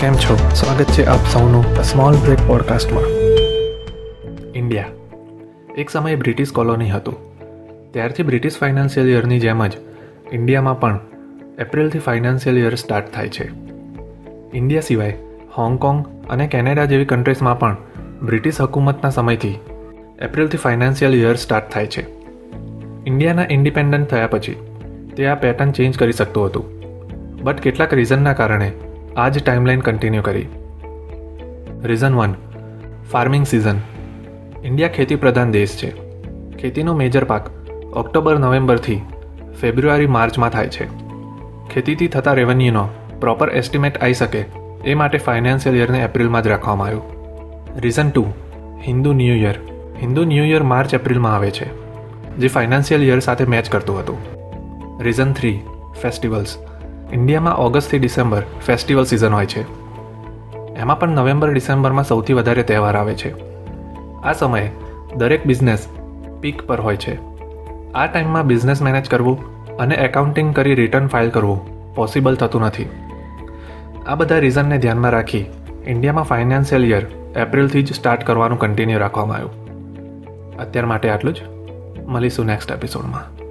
કેમ છો? સ્વાગત છે આપ સૌનું સ્મોલ બ્રેક પોડકાસ્ટમાં ઇન્ડિયા એક સમયે બ્રિટિશ કોલોની હતું. ત્યારથી બ્રિટિશ ફાઇનાન્શિયલ યરની જેમ જ ઇન્ડિયામાં પણ એપ્રિલથી ફાઇનાન્શિયલ યર સ્ટાર્ટ થાય છે. ઇન્ડિયા સિવાય હોંગકોંગ અને કેનેડા જેવી કન્ટ્રીઝમાં પણ બ્રિટિશ હકુમતના સમયથી એપ્રિલથી ફાઇનાન્શિયલ યર સ્ટાર્ટ થાય છે. ઇન્ડિયાના ઇન્ડિપેન્ડન્ટ થયા પછી તે આ પેટર્ન ચેન્જ કરી શકતું હતું. બટ કેટલાક રીઝનના કારણે આ જ ટાઈમલાઈન કન્ટિન્યુ કરી reason one farming season India ખેતી પ્રધાન દેશ છે ખેતીનો મેજર પાક ઓક્ટોબર નવેમ્બરથી ફેબ્રુઆરી માર્ચમાં થાય છે। ખેતીથી થતા રેવન્યુનો પ્રોપર એસ્ટિમેટ આવી શકે એ માટે ફાઇનાન્શિયલ યરને એપ્રિલમાં જ રાખવામાં આવ્યું reason two Hindu new year Hindu new year March એપ્રિલમાં આવે છે। જે ફાઇનાન્શિયલ યર સાથે મેચ કરતું હતું રીઝન થ્રી ફેસ્ટિવલ્સ ઇન્ડિયામાં ઓગસ્ટથી ડિસેમ્બર ફેસ્ટિવલ સિઝન હોય છે. એમાં પણ નવેમ્બર ડિસેમ્બરમાં સૌથી વધારે તહેવાર આવે છે. આ સમયે દરેક બિઝનેસ પીક પર હોય છે. આ ટાઈમમાં બિઝનેસ મેનેજ કરવું અને એકાઉન્ટિંગ કરી રિટર્ન ફાઇલ કરવું પોસિબલ થતું નથી. આ બધા રીઝનને ધ્યાનમાં રાખી ઇન્ડિયામાં ફાઇનાન્શિયલ યર એપ્રિલથી જ સ્ટાર્ટ કરવાનું કન્ટિન્યુ રાખવામાં આવ્યું. અત્યાર માટે આટલું જ. મળીશું નેક્સ્ટ એપિસોડમાં